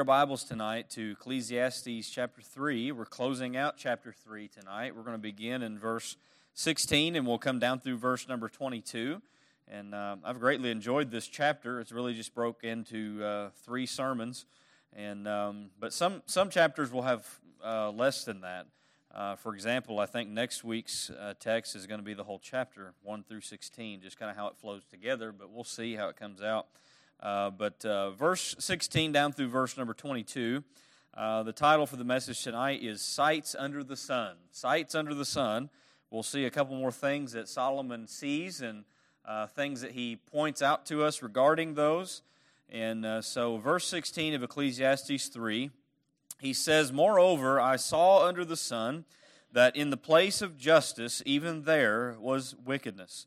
our Bibles tonight to Ecclesiastes chapter 3. We're closing out chapter 3 tonight. We're going to begin in verse 16 and we'll come down through verse number 22. And um, I've greatly enjoyed this chapter. It's really just broke into uh, three sermons. And, um, but some, some chapters will have uh, less than that. Uh, for example, I think next week's uh, text is going to be the whole chapter, 1 through 16, just kind of how it flows together, but we'll see how it comes out. Uh, but uh, verse 16 down through verse number 22, uh, the title for the message tonight is Sights Under the Sun. Sights Under the Sun. We'll see a couple more things that Solomon sees and uh, things that he points out to us regarding those. And uh, so, verse 16 of Ecclesiastes 3, he says, Moreover, I saw under the sun that in the place of justice, even there was wickedness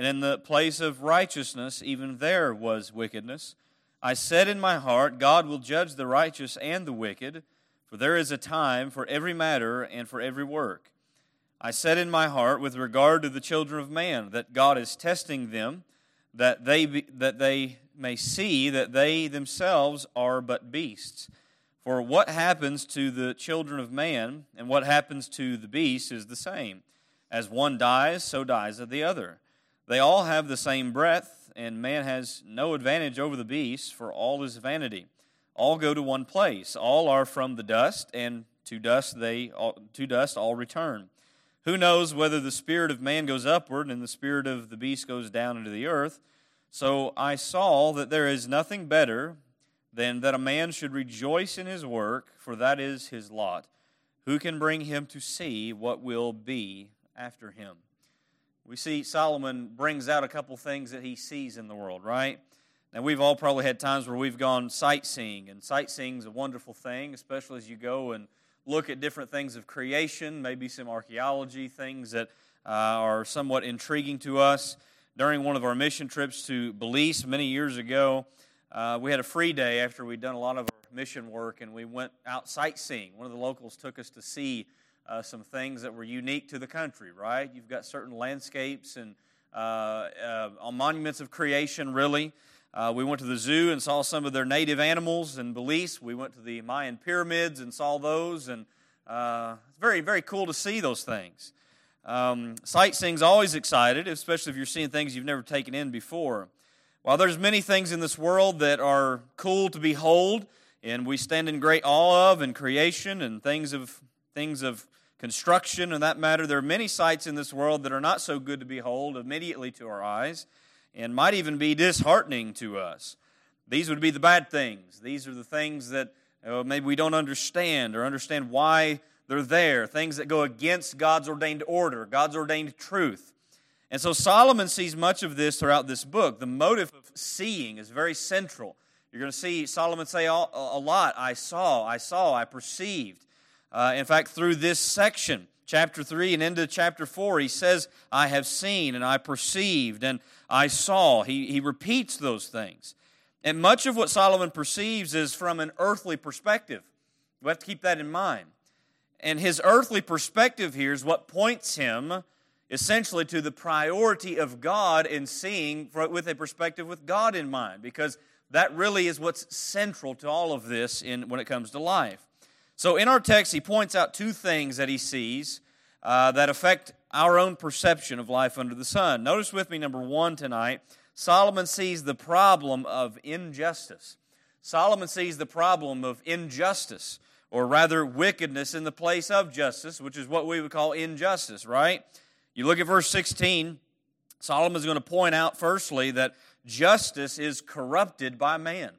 and in the place of righteousness, even there was wickedness. I said in my heart, God will judge the righteous and the wicked, for there is a time for every matter and for every work. I said in my heart, with regard to the children of man, that God is testing them, that they, be, that they may see that they themselves are but beasts. For what happens to the children of man and what happens to the beast is the same. As one dies, so dies the other. They all have the same breath, and man has no advantage over the beast, for all is vanity. All go to one place. All are from the dust, and to dust they to dust all return. Who knows whether the spirit of man goes upward and the spirit of the beast goes down into the earth? So I saw that there is nothing better than that a man should rejoice in his work, for that is his lot. Who can bring him to see what will be after him? We see Solomon brings out a couple things that he sees in the world, right? Now, we've all probably had times where we've gone sightseeing, and sightseeing is a wonderful thing, especially as you go and look at different things of creation, maybe some archaeology, things that uh, are somewhat intriguing to us. During one of our mission trips to Belize many years ago, uh, we had a free day after we'd done a lot of our mission work, and we went out sightseeing. One of the locals took us to see uh, some things that were unique to the country, right? You've got certain landscapes and uh, uh, monuments of creation, really. Uh, we went to the zoo and saw some of their native animals in Belize. We went to the Mayan pyramids and saw those, and it's very, very cool to see those things. Um, sightseeing's always excited, especially if you're seeing things you've never taken in before. While there's many things in this world that are cool to behold, and we stand in great awe of, and creation and things of things of construction and that matter. There are many sights in this world that are not so good to behold immediately to our eyes and might even be disheartening to us. These would be the bad things. These are the things that uh, maybe we don't understand or understand why they're there, things that go against God's ordained order, God's ordained truth. And so Solomon sees much of this throughout this book. The motive of seeing is very central. You're going to see Solomon say a lot I saw, I saw, I perceived. Uh, in fact, through this section, chapter 3 and into chapter 4, he says, I have seen and I perceived and I saw. He, he repeats those things. And much of what Solomon perceives is from an earthly perspective. We have to keep that in mind. And his earthly perspective here is what points him essentially to the priority of God in seeing with a perspective with God in mind, because that really is what's central to all of this in, when it comes to life. So, in our text, he points out two things that he sees uh, that affect our own perception of life under the sun. Notice with me, number one tonight, Solomon sees the problem of injustice. Solomon sees the problem of injustice, or rather, wickedness in the place of justice, which is what we would call injustice, right? You look at verse 16, Solomon is going to point out, firstly, that justice is corrupted by man.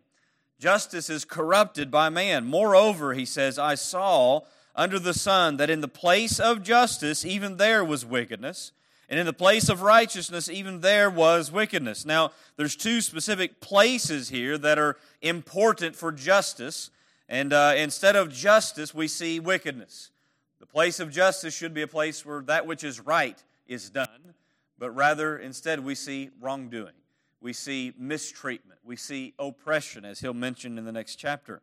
Justice is corrupted by man. Moreover, he says, I saw under the sun that in the place of justice, even there was wickedness, and in the place of righteousness, even there was wickedness. Now, there's two specific places here that are important for justice, and uh, instead of justice, we see wickedness. The place of justice should be a place where that which is right is done, but rather, instead, we see wrongdoing we see mistreatment, we see oppression, as he'll mention in the next chapter.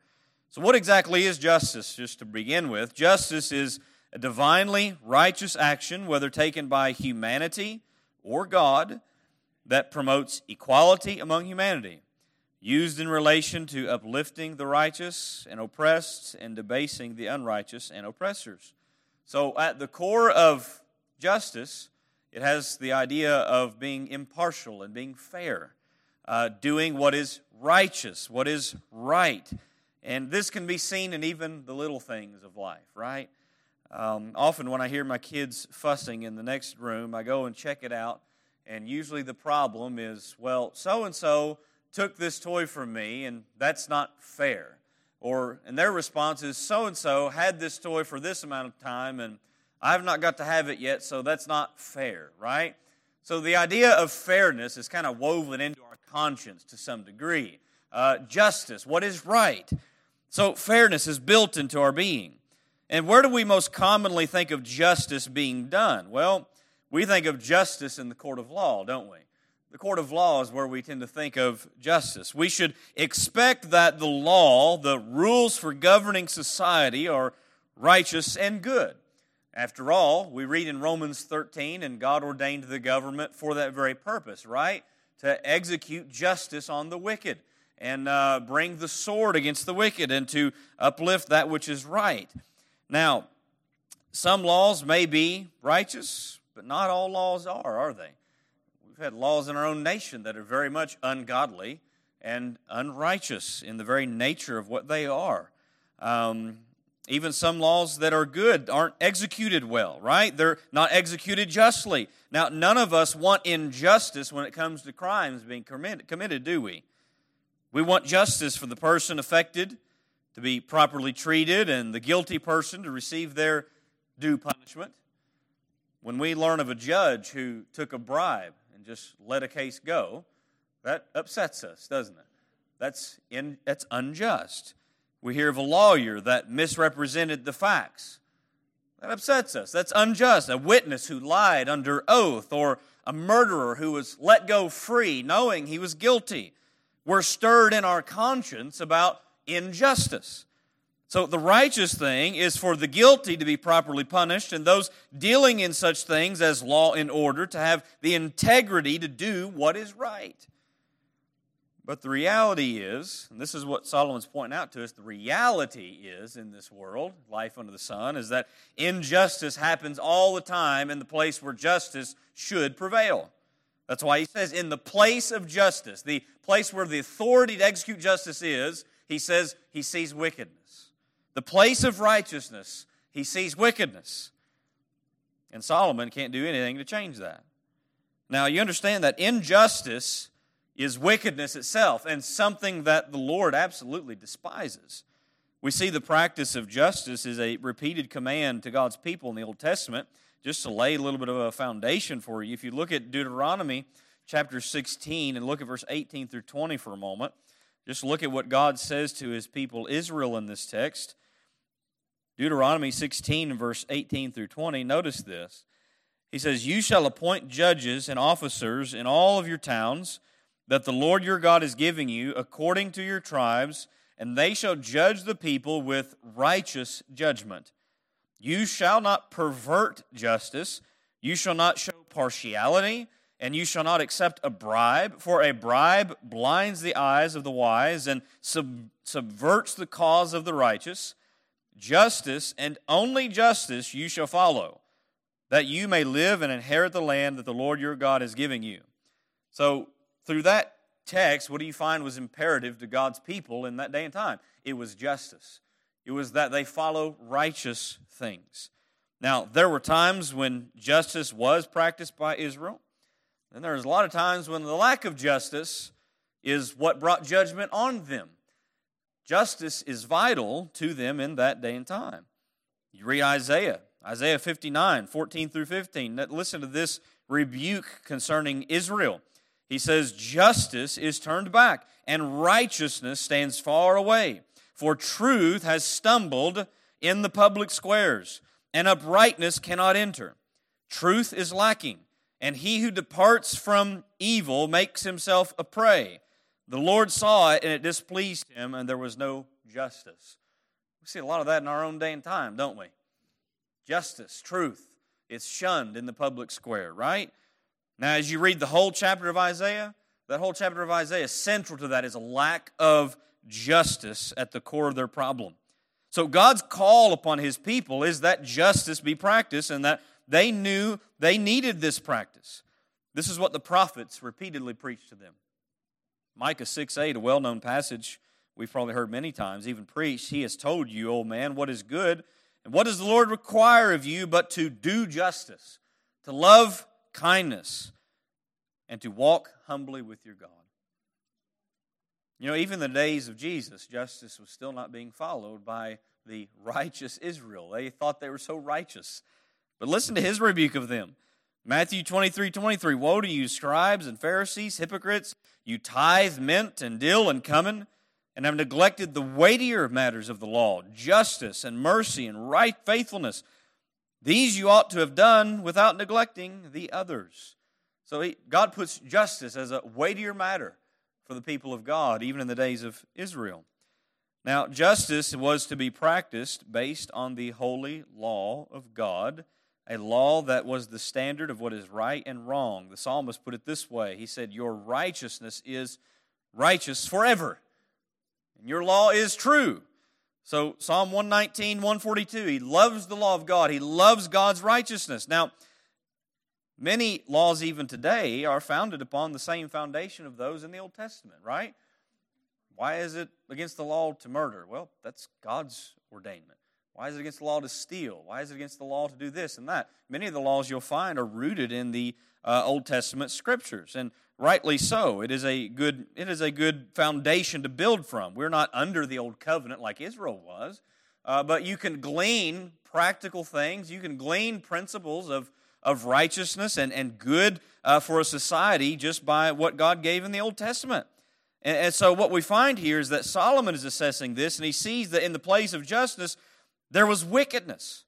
So, what exactly is justice, just to begin with? Justice is a divinely righteous action, whether taken by humanity or God, that promotes equality among humanity. used in relation to uplifting the righteous and oppressed and debasing the unrighteous and oppressors. So, at the core of justice, it has the idea of being impartial and being fair, uh, doing what is righteous, what is right. And this can be seen in even the little things of life, right? Um, often, when I hear my kids fussing in the next room, I go and check it out, and usually the problem is, well, so and so took this toy from me, and that's not fair. Or, and their response is, so and so had this toy for this amount of time, and I've not got to have it yet, so that's not fair, right? So the idea of fairness is kind of woven into our conscience to some degree. Uh, justice, what is right? So fairness is built into our being. And where do we most commonly think of justice being done? Well, we think of justice in the court of law, don't we? The court of law is where we tend to think of justice. We should expect that the law, the rules for governing society, are righteous and good. After all, we read in Romans 13, and God ordained the government for that very purpose, right? To execute justice on the wicked and uh, bring the sword against the wicked and to uplift that which is right. Now, some laws may be righteous, but not all laws are, are they? We've had laws in our own nation that are very much ungodly and unrighteous in the very nature of what they are. Um, even some laws that are good aren't executed well, right? They're not executed justly. Now, none of us want injustice when it comes to crimes being committed, do we? We want justice for the person affected to be properly treated and the guilty person to receive their due punishment. When we learn of a judge who took a bribe and just let a case go, that upsets us, doesn't it? That's, in, that's unjust. We hear of a lawyer that misrepresented the facts. That upsets us. That's unjust. A witness who lied under oath, or a murderer who was let go free knowing he was guilty. We're stirred in our conscience about injustice. So, the righteous thing is for the guilty to be properly punished, and those dealing in such things as law and order to have the integrity to do what is right. But the reality is, and this is what Solomon's pointing out to us the reality is in this world, life under the sun, is that injustice happens all the time in the place where justice should prevail. That's why he says, in the place of justice, the place where the authority to execute justice is, he says he sees wickedness the place of righteousness, he sees wickedness. And Solomon can't do anything to change that. Now, you understand that injustice is wickedness itself and something that the Lord absolutely despises. We see the practice of justice is a repeated command to God's people in the Old Testament. Just to lay a little bit of a foundation for you, if you look at Deuteronomy chapter 16 and look at verse 18 through 20 for a moment, just look at what God says to his people Israel in this text. Deuteronomy 16, verse 18 through 20, notice this. He says, You shall appoint judges and officers in all of your towns that the Lord your God is giving you according to your tribes, and they shall judge the people with righteous judgment. You shall not pervert justice, you shall not show partiality, and you shall not accept a bribe, for a bribe blinds the eyes of the wise and sub- subverts the cause of the righteous. Justice and only justice you shall follow, that you may live and inherit the land that the Lord your God is giving you. So, through that text, what do you find was imperative to God's people in that day and time? It was justice. It was that they follow righteous things. Now, there were times when justice was practiced by Israel, and there a lot of times when the lack of justice is what brought judgment on them. Justice is vital to them in that day and time. You read Isaiah, Isaiah 59, 14 through 15. Listen to this rebuke concerning Israel. He says, Justice is turned back, and righteousness stands far away. For truth has stumbled in the public squares, and uprightness cannot enter. Truth is lacking, and he who departs from evil makes himself a prey. The Lord saw it and it displeased him, and there was no justice. We see a lot of that in our own day and time, don't we? Justice, truth, it's shunned in the public square, right? Now, as you read the whole chapter of Isaiah, that whole chapter of Isaiah, central to that is a lack of justice at the core of their problem. So God's call upon his people is that justice be practiced and that they knew they needed this practice. This is what the prophets repeatedly preached to them. Micah 6 8, a well known passage we've probably heard many times, even preached. He has told you, old man, what is good, and what does the Lord require of you but to do justice, to love kindness, and to walk humbly with your God. You know, even the days of Jesus, justice was still not being followed by the righteous Israel. They thought they were so righteous. But listen to his rebuke of them. Matthew 23 23 Woe to you, scribes and Pharisees, hypocrites! You tithe mint and dill and cumin, and have neglected the weightier matters of the law, justice and mercy and right faithfulness. These you ought to have done without neglecting the others. So he, God puts justice as a weightier matter for the people of God, even in the days of Israel. Now, justice was to be practiced based on the holy law of God, a law that was the standard of what is right and wrong. The psalmist put it this way He said, Your righteousness is righteous forever, and your law is true. So, Psalm 119, 142, he loves the law of God, he loves God's righteousness. Now, Many laws, even today, are founded upon the same foundation of those in the Old Testament, right? Why is it against the law to murder? Well, that's God's ordainment. Why is it against the law to steal? Why is it against the law to do this and that? Many of the laws you'll find are rooted in the uh, Old Testament scriptures, and rightly so. It is a good it is a good foundation to build from. We're not under the old covenant like Israel was, uh, but you can glean practical things. You can glean principles of of righteousness and, and good uh, for a society just by what God gave in the Old Testament. And, and so, what we find here is that Solomon is assessing this, and he sees that in the place of justice, there was wickedness.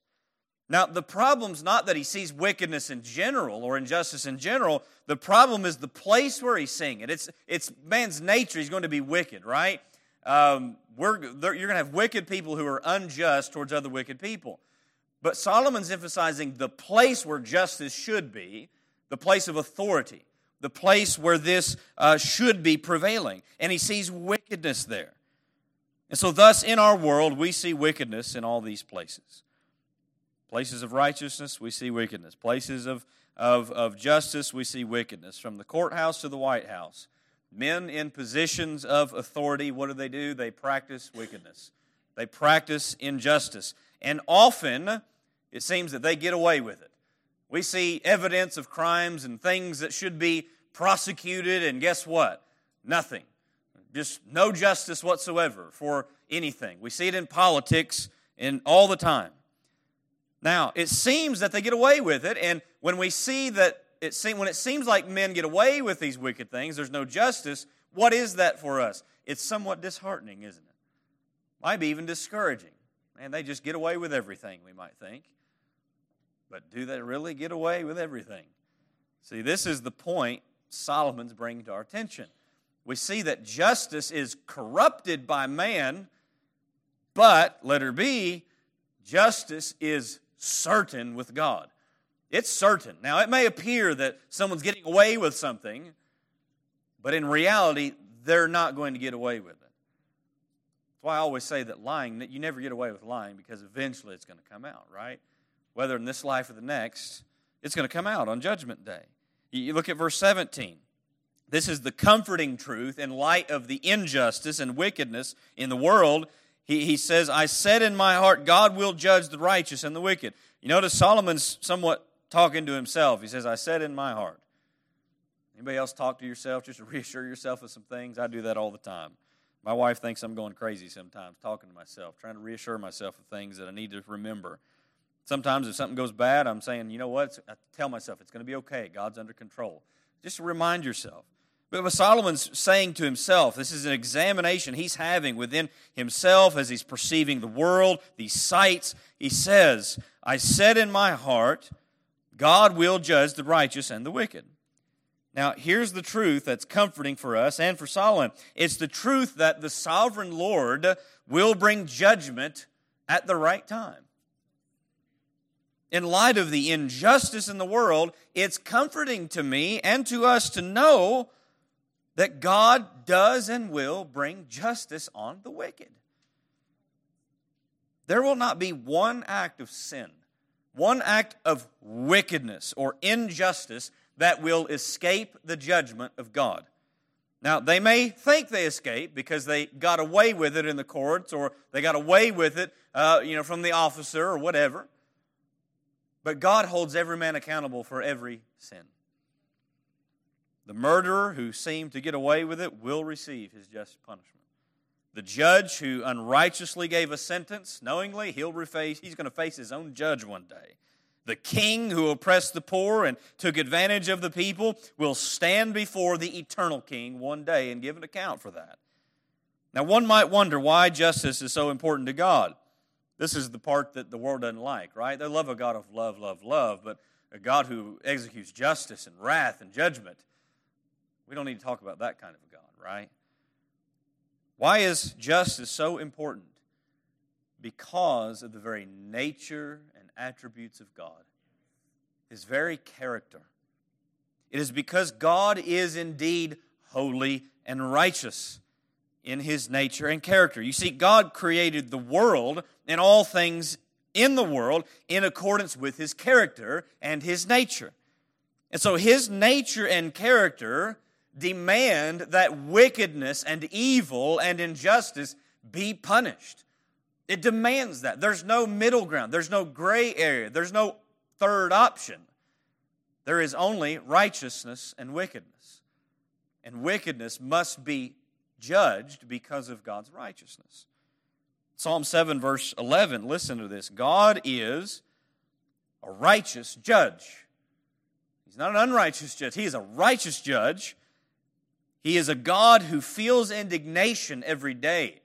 Now, the problem's not that he sees wickedness in general or injustice in general. The problem is the place where he's seeing it. It's, it's man's nature. He's going to be wicked, right? Um, you're going to have wicked people who are unjust towards other wicked people. But Solomon's emphasizing the place where justice should be, the place of authority, the place where this uh, should be prevailing. And he sees wickedness there. And so, thus, in our world, we see wickedness in all these places. Places of righteousness, we see wickedness. Places of, of, of justice, we see wickedness. From the courthouse to the White House. Men in positions of authority, what do they do? They practice wickedness. They practice injustice. And often, it seems that they get away with it. We see evidence of crimes and things that should be prosecuted, and guess what? Nothing. Just no justice whatsoever for anything. We see it in politics and all the time. Now, it seems that they get away with it, and when we see that it seem, when it seems like men get away with these wicked things, there's no justice, what is that for us? It's somewhat disheartening, isn't it? Might be even discouraging. Man, they just get away with everything, we might think. But do they really get away with everything? See, this is the point Solomon's bringing to our attention. We see that justice is corrupted by man, but, letter B, justice is certain with God. It's certain. Now, it may appear that someone's getting away with something, but in reality, they're not going to get away with it. That's why I always say that lying, you never get away with lying because eventually it's going to come out, right? whether in this life or the next, it's going to come out on Judgment Day. You look at verse 17. This is the comforting truth in light of the injustice and wickedness in the world. He, he says, I said in my heart, God will judge the righteous and the wicked. You notice Solomon's somewhat talking to himself. He says, I said in my heart. Anybody else talk to yourself just to reassure yourself of some things? I do that all the time. My wife thinks I'm going crazy sometimes, talking to myself, trying to reassure myself of things that I need to remember. Sometimes if something goes bad, I'm saying, you know what? I tell myself it's going to be okay. God's under control. Just remind yourself. But what Solomon's saying to himself, this is an examination he's having within himself as he's perceiving the world, these sights. He says, I said in my heart, God will judge the righteous and the wicked. Now, here's the truth that's comforting for us and for Solomon it's the truth that the sovereign Lord will bring judgment at the right time in light of the injustice in the world, it's comforting to me and to us to know that God does and will bring justice on the wicked. There will not be one act of sin, one act of wickedness or injustice that will escape the judgment of God. Now, they may think they escaped because they got away with it in the courts or they got away with it, uh, you know, from the officer or whatever. But God holds every man accountable for every sin. The murderer who seemed to get away with it will receive his just punishment. The judge who unrighteously gave a sentence knowingly, he'll reface, he's going to face his own judge one day. The king who oppressed the poor and took advantage of the people will stand before the eternal king one day and give an account for that. Now, one might wonder why justice is so important to God. This is the part that the world doesn't like, right? They love a God of love, love, love, but a God who executes justice and wrath and judgment. We don't need to talk about that kind of a God, right? Why is justice so important? Because of the very nature and attributes of God, His very character. It is because God is indeed holy and righteous in his nature and character. You see, God created the world and all things in the world in accordance with his character and his nature. And so his nature and character demand that wickedness and evil and injustice be punished. It demands that. There's no middle ground, there's no gray area, there's no third option. There is only righteousness and wickedness. And wickedness must be judged because of God's righteousness. Psalm 7, verse 11, listen to this God is a righteous judge. He's not an unrighteous judge, He is a righteous judge. He is a God who feels indignation every day.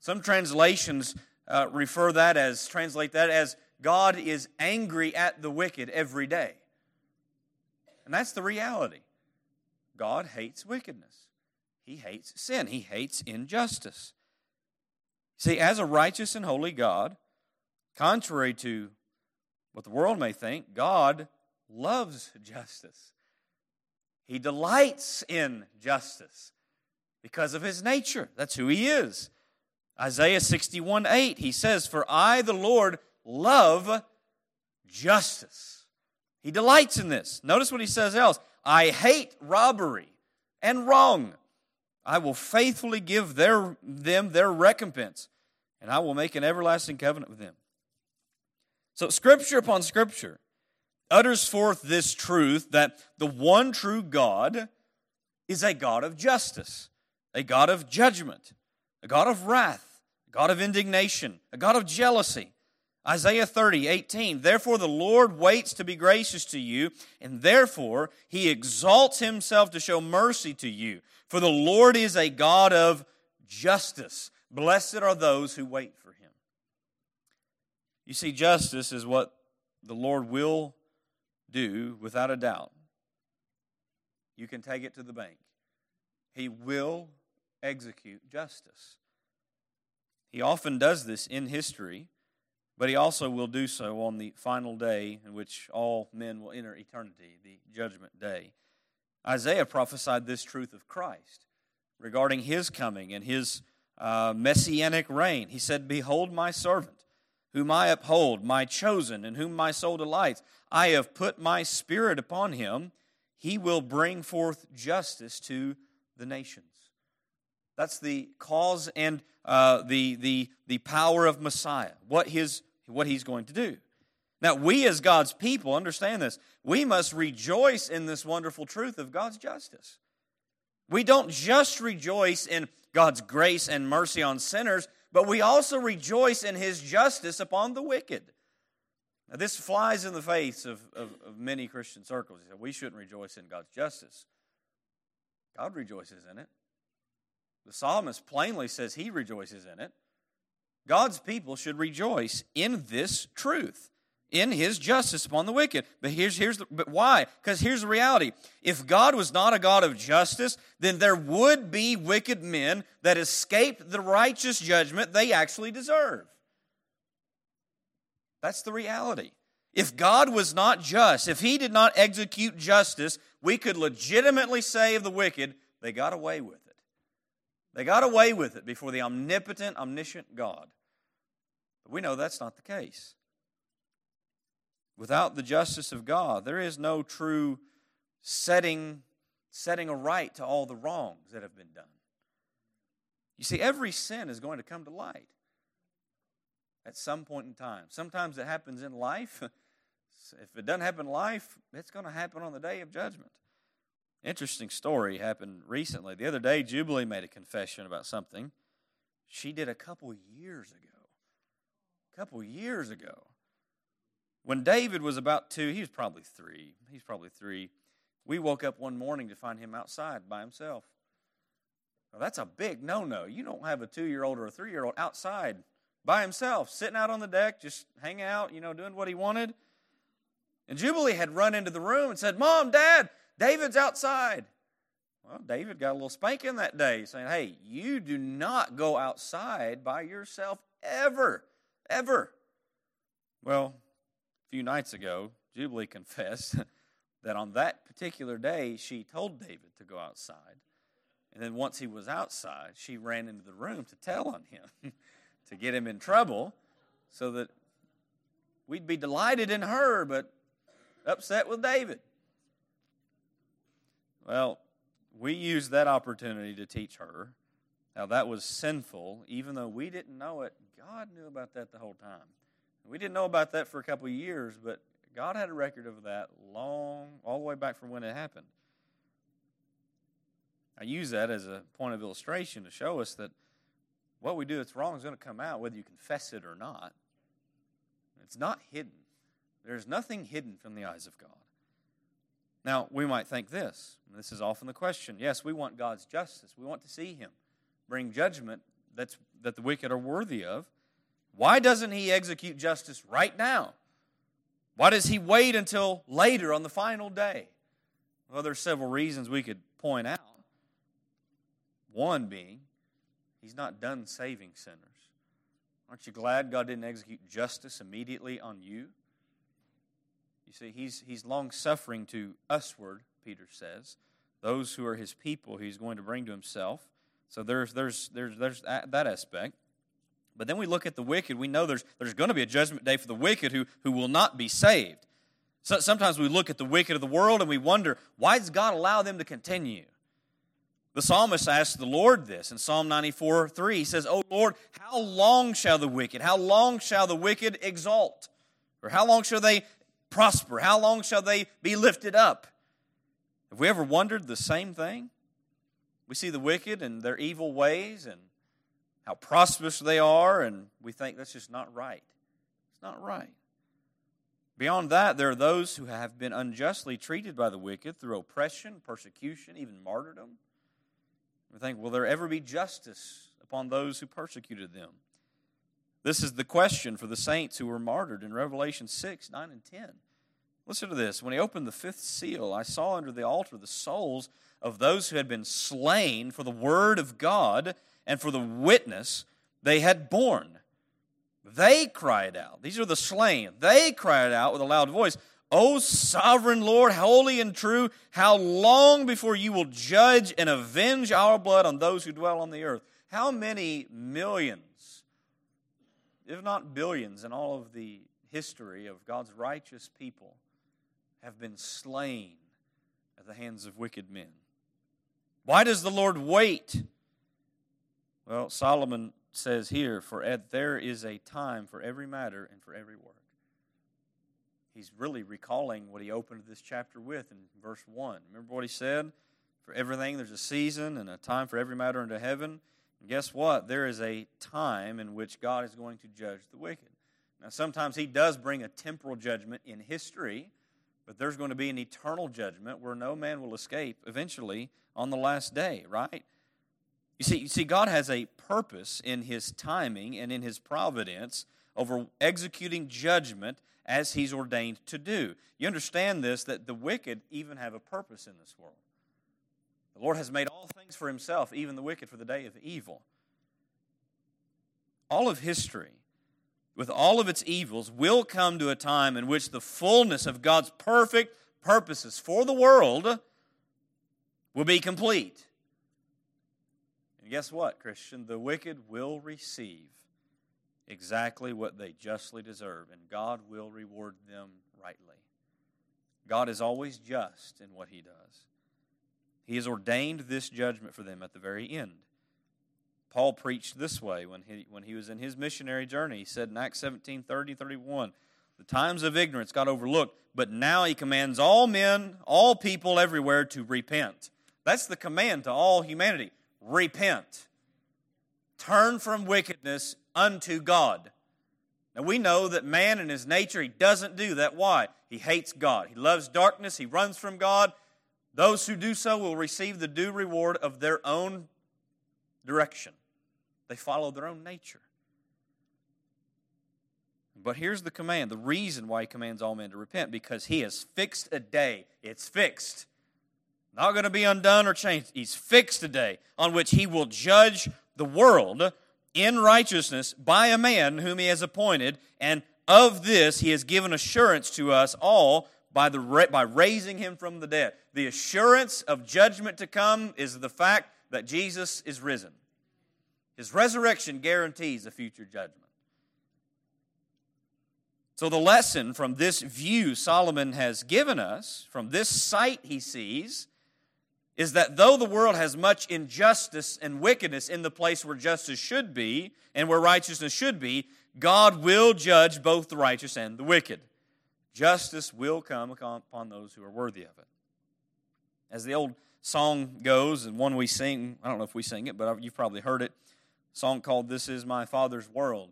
Some translations uh, refer that as, translate that as, God is angry at the wicked every day. And that's the reality. God hates wickedness. He hates sin, he hates injustice. See, as a righteous and holy God, contrary to what the world may think, God loves justice. He delights in justice because of his nature. That's who he is. Isaiah 61 8, he says, For I, the Lord, love justice. He delights in this. Notice what he says else I hate robbery and wrong. I will faithfully give their, them their recompense, and I will make an everlasting covenant with them. So, scripture upon scripture utters forth this truth that the one true God is a God of justice, a God of judgment, a God of wrath, a God of indignation, a God of jealousy. Isaiah 30, 18. Therefore, the Lord waits to be gracious to you, and therefore he exalts himself to show mercy to you. For the Lord is a God of justice. Blessed are those who wait for him. You see, justice is what the Lord will do without a doubt. You can take it to the bank. He will execute justice. He often does this in history, but he also will do so on the final day in which all men will enter eternity, the judgment day. Isaiah prophesied this truth of Christ regarding his coming and his uh, messianic reign. He said, Behold, my servant, whom I uphold, my chosen, in whom my soul delights. I have put my spirit upon him. He will bring forth justice to the nations. That's the cause and uh, the, the, the power of Messiah, what, his, what he's going to do. Now, we as God's people, understand this, we must rejoice in this wonderful truth of God's justice. We don't just rejoice in God's grace and mercy on sinners, but we also rejoice in His justice upon the wicked. Now, this flies in the face of, of, of many Christian circles. We shouldn't rejoice in God's justice. God rejoices in it. The psalmist plainly says he rejoices in it. God's people should rejoice in this truth in his justice upon the wicked. But here's, here's the, but why? Because here's the reality. If God was not a God of justice, then there would be wicked men that escaped the righteous judgment they actually deserve. That's the reality. If God was not just, if he did not execute justice, we could legitimately say of the wicked, they got away with it. They got away with it before the omnipotent, omniscient God. But we know that's not the case. Without the justice of God, there is no true setting, setting a right to all the wrongs that have been done. You see, every sin is going to come to light at some point in time. Sometimes it happens in life. if it doesn't happen in life, it's going to happen on the day of judgment. Interesting story happened recently. The other day, Jubilee made a confession about something she did a couple years ago. A couple years ago. When David was about two, he was probably three. He's probably three. We woke up one morning to find him outside by himself. That's a big no no. You don't have a two year old or a three year old outside by himself, sitting out on the deck, just hanging out, you know, doing what he wanted. And Jubilee had run into the room and said, Mom, Dad, David's outside. Well, David got a little spanking that day, saying, Hey, you do not go outside by yourself ever, ever. Well, few nights ago, Jubilee confessed that on that particular day, she told David to go outside. And then once he was outside, she ran into the room to tell on him, to get him in trouble, so that we'd be delighted in her, but upset with David. Well, we used that opportunity to teach her Now, that was sinful, even though we didn't know it. God knew about that the whole time. We didn't know about that for a couple of years, but God had a record of that long, all the way back from when it happened. I use that as a point of illustration to show us that what we do that's wrong is going to come out whether you confess it or not. It's not hidden. There's nothing hidden from the eyes of God. Now, we might think this, this is often the question. Yes, we want God's justice. We want to see Him bring judgment that's, that the wicked are worthy of. Why doesn't He execute justice right now? Why does He wait until later on the final day? Well, there's several reasons we could point out. One being, He's not done saving sinners. Aren't you glad God didn't execute justice immediately on you? You see, he's, he's long suffering to usward, Peter says. Those who are his people, he's going to bring to himself. So there's, there's, there's, there's that aspect. But then we look at the wicked. We know there's, there's going to be a judgment day for the wicked who, who will not be saved. So sometimes we look at the wicked of the world and we wonder, why does God allow them to continue? The psalmist asked the Lord this in Psalm 94 3. He says, Oh Lord, how long shall the wicked, how long shall the wicked exalt? Or how long shall they prosper? How long shall they be lifted up? Have we ever wondered the same thing? We see the wicked and their evil ways and how prosperous they are, and we think that's just not right. It's not right. Beyond that, there are those who have been unjustly treated by the wicked through oppression, persecution, even martyrdom. We think, will there ever be justice upon those who persecuted them? This is the question for the saints who were martyred in Revelation 6, 9, and 10. Listen to this. When he opened the fifth seal, I saw under the altar the souls of those who had been slain for the word of God and for the witness they had borne. They cried out. These are the slain. They cried out with a loud voice, O sovereign Lord, holy and true, how long before you will judge and avenge our blood on those who dwell on the earth? How many millions if not billions, in all of the history of God's righteous people have been slain at the hands of wicked men. Why does the Lord wait? Well, Solomon says here, for at there is a time for every matter and for every work. He's really recalling what he opened this chapter with in verse 1. Remember what he said? For everything, there's a season and a time for every matter under heaven and guess what? There is a time in which God is going to judge the wicked. Now, sometimes He does bring a temporal judgment in history, but there's going to be an eternal judgment where no man will escape eventually on the last day, right? You see, you see, God has a purpose in His timing and in His providence over executing judgment as He's ordained to do. You understand this, that the wicked even have a purpose in this world. The Lord has made all things for himself, even the wicked for the day of evil. All of history, with all of its evils, will come to a time in which the fullness of God's perfect purposes for the world will be complete. And guess what, Christian? The wicked will receive exactly what they justly deserve, and God will reward them rightly. God is always just in what He does. He has ordained this judgment for them at the very end. Paul preached this way when he, when he was in his missionary journey. He said in Acts 17 30, 31, the times of ignorance got overlooked, but now he commands all men, all people everywhere to repent. That's the command to all humanity repent. Turn from wickedness unto God. Now we know that man in his nature, he doesn't do that. Why? He hates God. He loves darkness. He runs from God. Those who do so will receive the due reward of their own direction. They follow their own nature. But here's the command the reason why he commands all men to repent because he has fixed a day. It's fixed. Not going to be undone or changed. He's fixed a day on which he will judge the world in righteousness by a man whom he has appointed, and of this he has given assurance to us all by, the, by raising him from the dead. The assurance of judgment to come is the fact that Jesus is risen. His resurrection guarantees a future judgment. So, the lesson from this view Solomon has given us, from this sight he sees, is that though the world has much injustice and wickedness in the place where justice should be and where righteousness should be, God will judge both the righteous and the wicked. Justice will come upon those who are worthy of it. As the old song goes, and one we sing, I don't know if we sing it, but you've probably heard it, song called This Is My Father's World.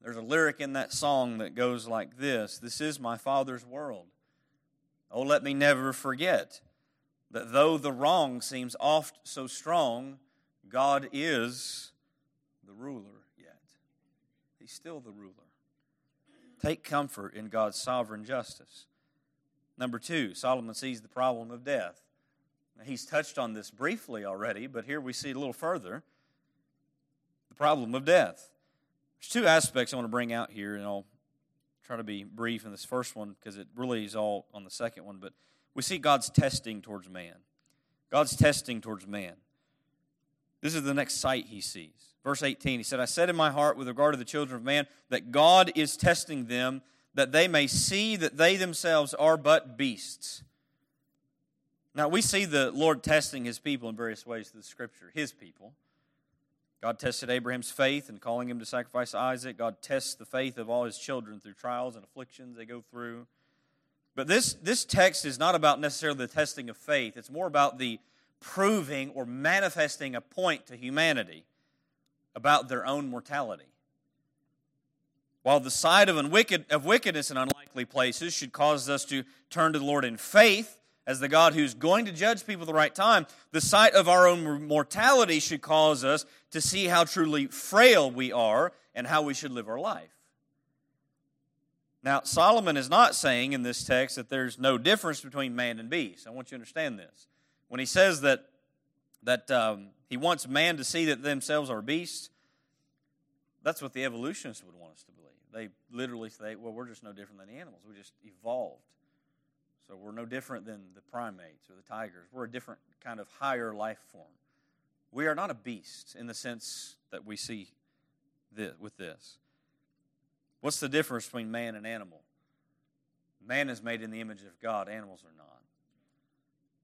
There's a lyric in that song that goes like this This is my Father's world. Oh, let me never forget that though the wrong seems oft so strong, God is the ruler yet. He's still the ruler. Take comfort in God's sovereign justice. Number two, Solomon sees the problem of death. He's touched on this briefly already, but here we see a little further the problem of death. There's two aspects I want to bring out here, and I'll try to be brief in this first one because it really is all on the second one. But we see God's testing towards man. God's testing towards man. This is the next sight he sees. Verse 18, he said, I said in my heart with regard to the children of man that God is testing them that they may see that they themselves are but beasts. Now, we see the Lord testing his people in various ways through the scripture, his people. God tested Abraham's faith in calling him to sacrifice Isaac. God tests the faith of all his children through trials and afflictions they go through. But this, this text is not about necessarily the testing of faith, it's more about the proving or manifesting a point to humanity about their own mortality. While the sight of, wicked, of wickedness in unlikely places should cause us to turn to the Lord in faith, as the God who's going to judge people at the right time, the sight of our own mortality should cause us to see how truly frail we are and how we should live our life. Now, Solomon is not saying in this text that there's no difference between man and beast. I want you to understand this. When he says that, that um, he wants man to see that themselves are beasts, that's what the evolutionists would want us to believe. They literally say, well, we're just no different than the animals. We just evolved. So we're no different than the primates or the tigers. We're a different kind of higher life form. We are not a beast in the sense that we see this, with this. What's the difference between man and animal? Man is made in the image of God, animals are not.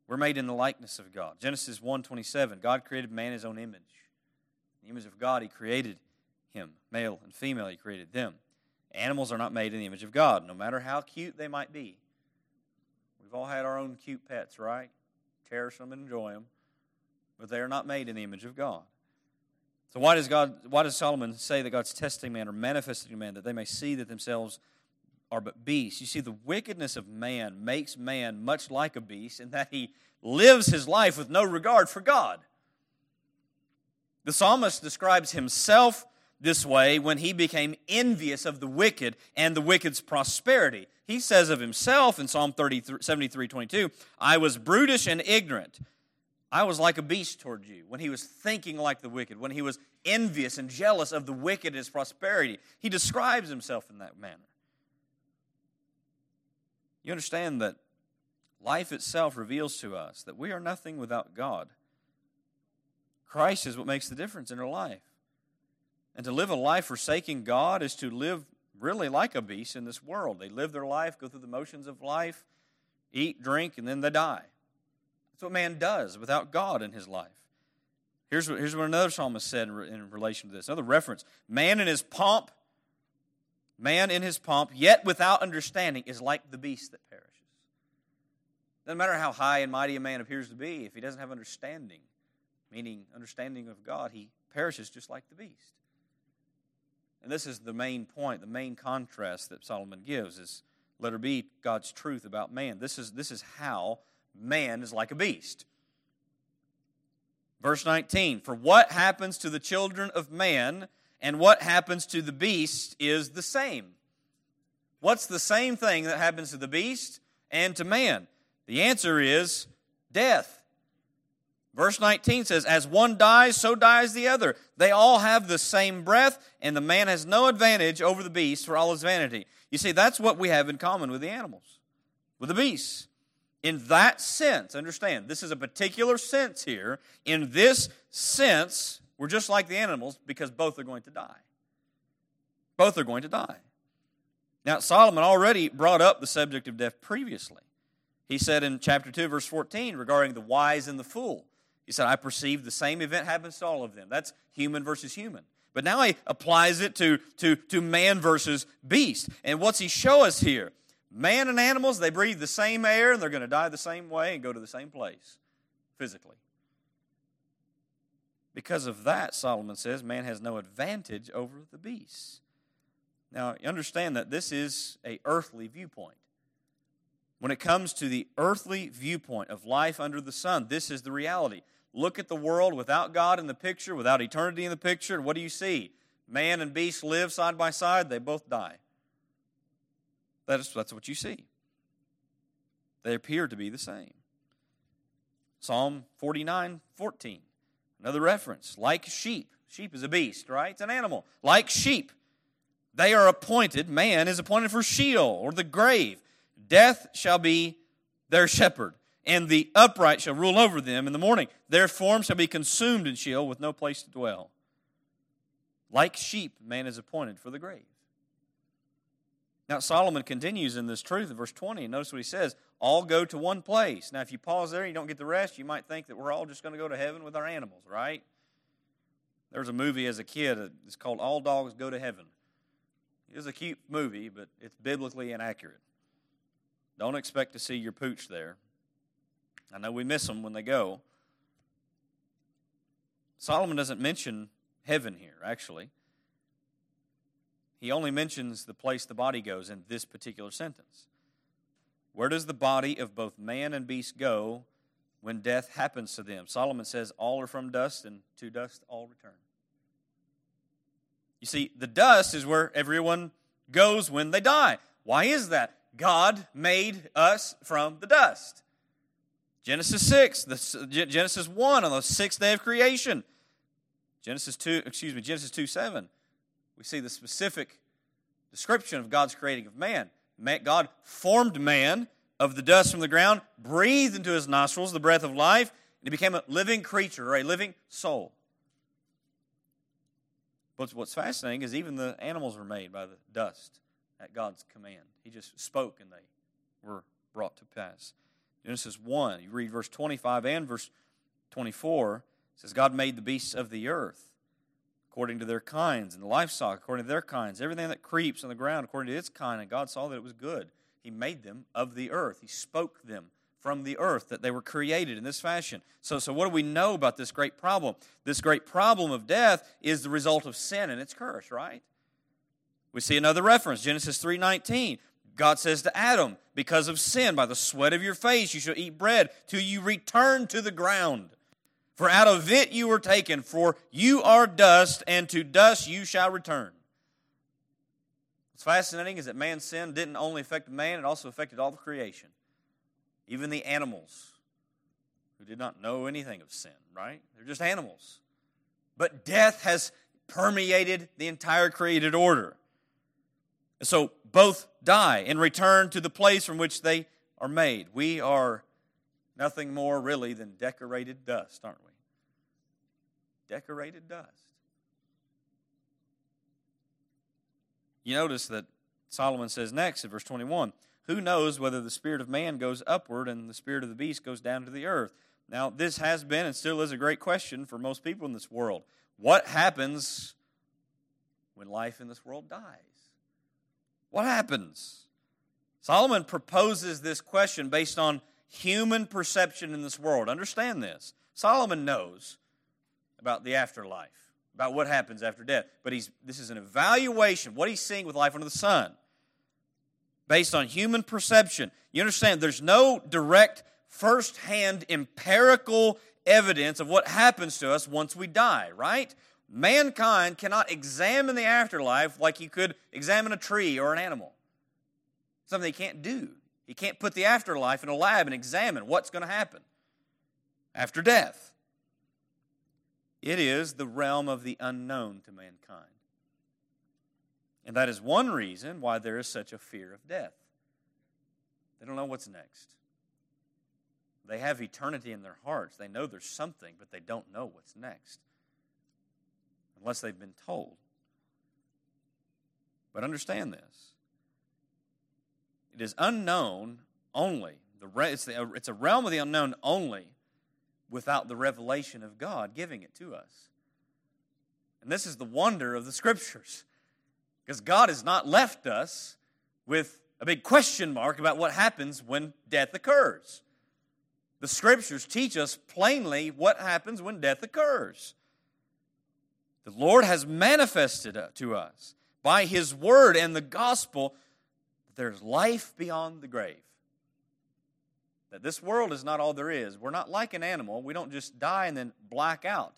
We're made in the likeness of God. Genesis 1:27, God created man in his own image. In the image of God he created him, male and female he created them. Animals are not made in the image of God, no matter how cute they might be. We've all had our own cute pets, right? Cherish them and enjoy them, but they are not made in the image of God. So why does God? Why does Solomon say that God's testing man or manifesting man that they may see that themselves are but beasts? You see, the wickedness of man makes man much like a beast in that he lives his life with no regard for God. The psalmist describes himself this way when he became envious of the wicked and the wicked's prosperity. He says of himself in Psalm 73 22, I was brutish and ignorant. I was like a beast toward you. When he was thinking like the wicked, when he was envious and jealous of the wicked and his prosperity, he describes himself in that manner. You understand that life itself reveals to us that we are nothing without God. Christ is what makes the difference in our life. And to live a life forsaking God is to live really like a beast in this world. They live their life, go through the motions of life, eat, drink, and then they die. That's what man does without God in his life. Here's what, here's what another psalmist said in, in relation to this. Another reference Man in his pomp, man in his pomp, yet without understanding, is like the beast that perishes. Doesn't matter how high and mighty a man appears to be, if he doesn't have understanding, meaning understanding of God, he perishes just like the beast. And this is the main point, the main contrast that Solomon gives is let her be God's truth about man. This is, this is how man is like a beast. Verse 19 For what happens to the children of man and what happens to the beast is the same. What's the same thing that happens to the beast and to man? The answer is death. Verse 19 says, As one dies, so dies the other. They all have the same breath, and the man has no advantage over the beast for all his vanity. You see, that's what we have in common with the animals, with the beasts. In that sense, understand, this is a particular sense here. In this sense, we're just like the animals because both are going to die. Both are going to die. Now, Solomon already brought up the subject of death previously. He said in chapter 2, verse 14, regarding the wise and the fool. He said, I perceive the same event happens to all of them. That's human versus human. But now he applies it to, to, to man versus beast. And what's he show us here? Man and animals, they breathe the same air and they're going to die the same way and go to the same place physically. Because of that, Solomon says, man has no advantage over the beasts. Now, understand that this is a earthly viewpoint. When it comes to the earthly viewpoint of life under the sun, this is the reality look at the world without God in the picture, without eternity in the picture, and what do you see? Man and beast live side by side, they both die. That is, that's what you see. They appear to be the same. Psalm 49 14, another reference. Like sheep, sheep is a beast, right? It's an animal. Like sheep, they are appointed, man is appointed for Sheol or the grave. Death shall be their shepherd and the upright shall rule over them in the morning. Their form shall be consumed in Sheol with no place to dwell. Like sheep, man is appointed for the grave. Now, Solomon continues in this truth in verse 20, and notice what he says all go to one place. Now, if you pause there and you don't get the rest, you might think that we're all just going to go to heaven with our animals, right? There was a movie as a kid, uh, it's called All Dogs Go to Heaven. It was a cute movie, but it's biblically inaccurate. Don't expect to see your pooch there. I know we miss them when they go. Solomon doesn't mention heaven here, actually. He only mentions the place the body goes in this particular sentence. Where does the body of both man and beast go when death happens to them? Solomon says, All are from dust, and to dust all return. You see, the dust is where everyone goes when they die. Why is that? God made us from the dust. Genesis 6, the, Genesis 1 on the sixth day of creation. Genesis 2, excuse me, Genesis 2 7. We see the specific description of God's creating of man. God formed man of the dust from the ground, breathed into his nostrils the breath of life, and he became a living creature or a living soul. But what's fascinating is even the animals were made by the dust at God's command. He just spoke and they were brought to pass. Genesis 1, you read verse 25 and verse 24, says, God made the beasts of the earth according to their kinds, and the livestock according to their kinds, everything that creeps on the ground according to its kind, and God saw that it was good. He made them of the earth. He spoke them from the earth that they were created in this fashion. So, so what do we know about this great problem? This great problem of death is the result of sin and its curse, right? We see another reference, Genesis 3:19. God says to Adam, Because of sin, by the sweat of your face you shall eat bread till you return to the ground. For out of it you were taken, for you are dust, and to dust you shall return. What's fascinating is that man's sin didn't only affect man, it also affected all the creation, even the animals who did not know anything of sin, right? They're just animals. But death has permeated the entire created order. And so both die and return to the place from which they are made. We are nothing more really than decorated dust, aren't we? Decorated dust. You notice that Solomon says next in verse 21 Who knows whether the spirit of man goes upward and the spirit of the beast goes down to the earth? Now, this has been and still is a great question for most people in this world. What happens when life in this world dies? What happens? Solomon proposes this question based on human perception in this world. Understand this. Solomon knows about the afterlife, about what happens after death, but he's, this is an evaluation, what he's seeing with life under the sun, based on human perception. You understand, there's no direct, first-hand, empirical evidence of what happens to us once we die, right? Mankind cannot examine the afterlife like you could examine a tree or an animal. Something he can't do. He can't put the afterlife in a lab and examine what's going to happen after death. It is the realm of the unknown to mankind. And that is one reason why there is such a fear of death. They don't know what's next. They have eternity in their hearts. They know there's something, but they don't know what's next unless they've been told. But understand this it is unknown only. It's, a realm of the unknown only without the revelation of God giving it to us. And this is the wonder of the scriptures. Because God has not left us with a big question mark about what happens when death occurs. The scriptures teach us plainly what happens when death occurs. The Lord has manifested uh, to us by His word and the gospel that there's life beyond the grave. That this world is not all there is. We're not like an animal. We don't just die and then black out,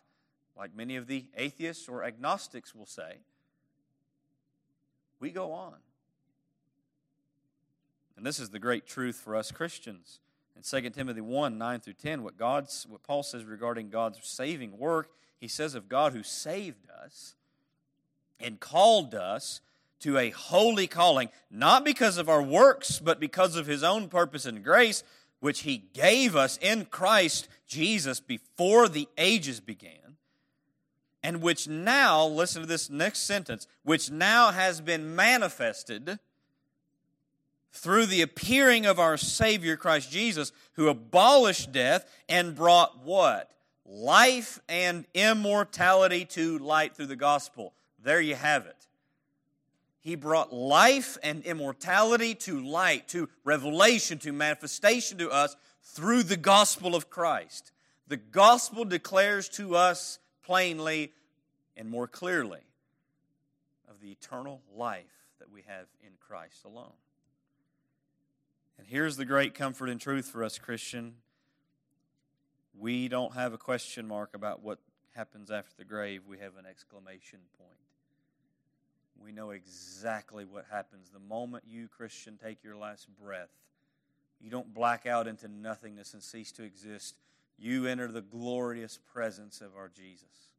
like many of the atheists or agnostics will say. We go on. And this is the great truth for us Christians. In 2 Timothy 1 9 through 10, what, God's, what Paul says regarding God's saving work, he says of God who saved us and called us to a holy calling, not because of our works, but because of his own purpose and grace, which he gave us in Christ Jesus before the ages began, and which now, listen to this next sentence, which now has been manifested through the appearing of our Savior Christ Jesus, who abolished death and brought what? Life and immortality to light through the gospel. There you have it. He brought life and immortality to light, to revelation, to manifestation to us through the gospel of Christ. The gospel declares to us plainly and more clearly of the eternal life that we have in Christ alone. And here's the great comfort and truth for us, Christian. We don't have a question mark about what happens after the grave, we have an exclamation point we know exactly what happens. The moment you, Christian, take your last breath, you don't black out into nothingness and cease to exist. You enter the glorious presence of our Jesus.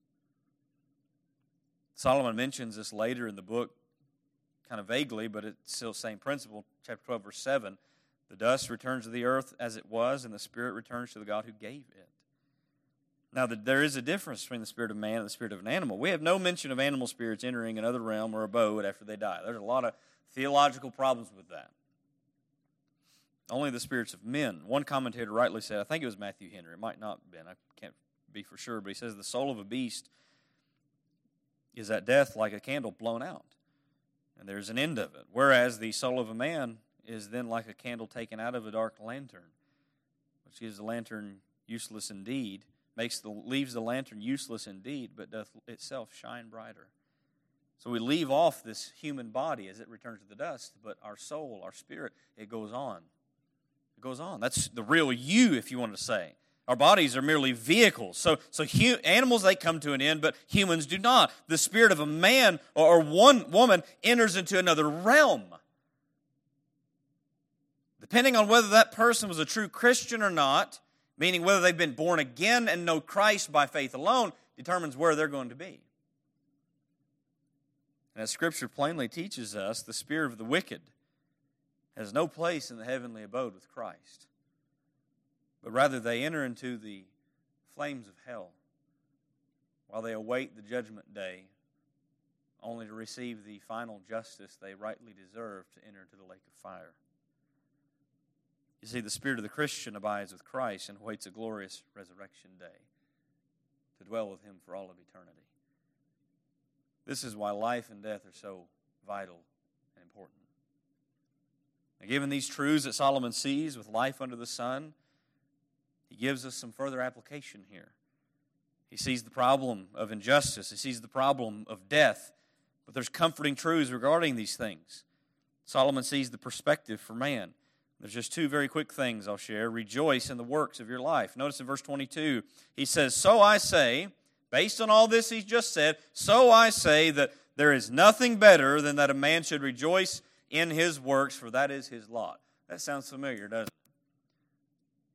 Solomon mentions this later in the book, kind of vaguely, but it's still the same principle. Chapter 12, verse 7 The dust returns to the earth as it was, and the spirit returns to the God who gave it. Now, there is a difference between the spirit of man and the spirit of an animal. We have no mention of animal spirits entering another realm or abode after they die. There's a lot of theological problems with that. Only the spirits of men. One commentator rightly said, I think it was Matthew Henry, it might not have been, I can't be for sure, but he says the soul of a beast is at death like a candle blown out, and there's an end of it. Whereas the soul of a man is then like a candle taken out of a dark lantern, which is a lantern useless indeed makes the leaves the lantern useless indeed, but doth itself shine brighter. So we leave off this human body as it returns to the dust, but our soul, our spirit, it goes on. It goes on. That's the real you, if you want to say. Our bodies are merely vehicles. So, so hu- animals they come to an end, but humans do not. The spirit of a man or one woman enters into another realm. Depending on whether that person was a true Christian or not, meaning whether they've been born again and know Christ by faith alone, determines where they're going to be. And as Scripture plainly teaches us, the spirit of the wicked has no place in the heavenly abode with Christ, but rather they enter into the flames of hell, while they await the judgment day, only to receive the final justice they rightly deserve to enter into the lake of fire. You see, the spirit of the Christian abides with Christ and waits a glorious resurrection day to dwell with him for all of eternity. This is why life and death are so vital and important. Now, given these truths that Solomon sees with life under the sun, he gives us some further application here. He sees the problem of injustice, he sees the problem of death, but there's comforting truths regarding these things. Solomon sees the perspective for man. There's just two very quick things I'll share. Rejoice in the works of your life. Notice in verse 22, he says, So I say, based on all this he's just said, so I say that there is nothing better than that a man should rejoice in his works, for that is his lot. That sounds familiar, doesn't it?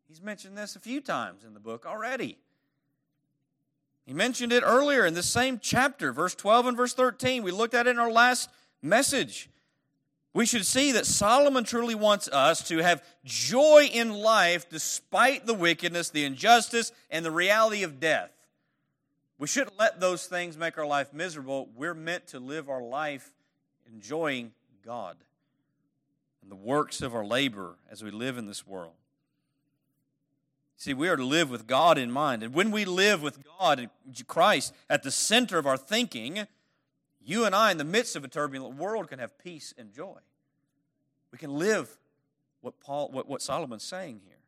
He's mentioned this a few times in the book already. He mentioned it earlier in the same chapter, verse 12 and verse 13. We looked at it in our last message. We should see that Solomon truly wants us to have joy in life despite the wickedness, the injustice, and the reality of death. We shouldn't let those things make our life miserable. We're meant to live our life enjoying God and the works of our labor as we live in this world. See, we are to live with God in mind. And when we live with God and Christ at the center of our thinking, you and I, in the midst of a turbulent world, can have peace and joy. We can live what Paul, what, what Solomon's saying here.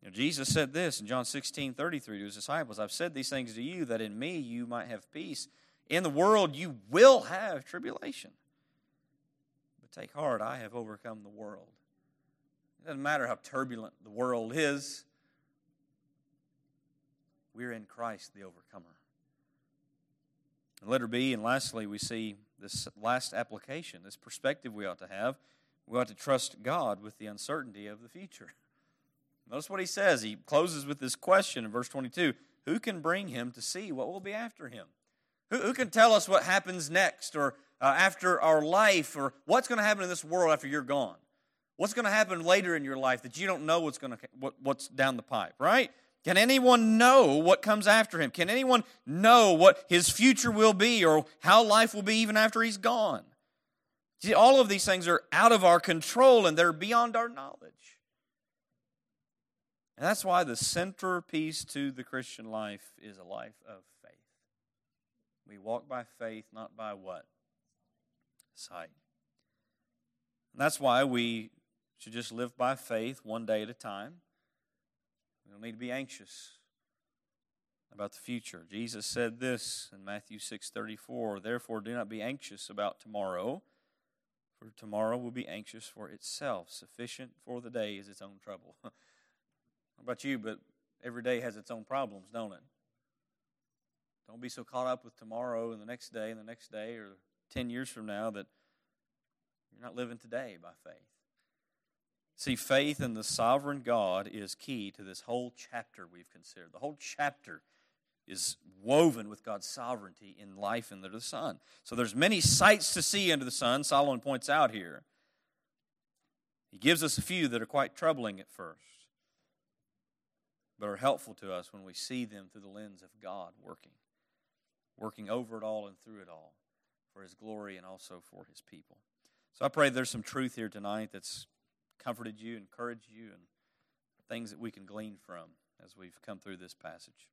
You know, Jesus said this in John 16, 33 to his disciples, I've said these things to you that in me you might have peace. In the world you will have tribulation. But take heart, I have overcome the world. It doesn't matter how turbulent the world is. We're in Christ, the overcomer. And letter B, and lastly, we see this last application, this perspective we ought to have. We ought to trust God with the uncertainty of the future. Notice what he says. He closes with this question in verse 22 Who can bring him to see what will be after him? Who, who can tell us what happens next or uh, after our life or what's going to happen in this world after you're gone? What's going to happen later in your life that you don't know what's going to what, what's down the pipe, right? Can anyone know what comes after him? Can anyone know what his future will be or how life will be even after he's gone? See, all of these things are out of our control and they're beyond our knowledge. And that's why the centerpiece to the Christian life is a life of faith. We walk by faith, not by what? Sight. And that's why we should just live by faith one day at a time. We don't need to be anxious about the future. Jesus said this in Matthew 6:34, "Therefore do not be anxious about tomorrow, for tomorrow will be anxious for itself. Sufficient for the day is its own trouble." How about you, but every day has its own problems, don't it? Don't be so caught up with tomorrow and the next day and the next day or 10 years from now that you're not living today by faith. See, faith in the sovereign God is key to this whole chapter we've considered. The whole chapter is woven with God's sovereignty in life under the sun. So there's many sights to see under the sun, Solomon points out here. He gives us a few that are quite troubling at first, but are helpful to us when we see them through the lens of God working, working over it all and through it all for his glory and also for his people. So I pray there's some truth here tonight that's comforted you, encouraged you, and things that we can glean from as we've come through this passage.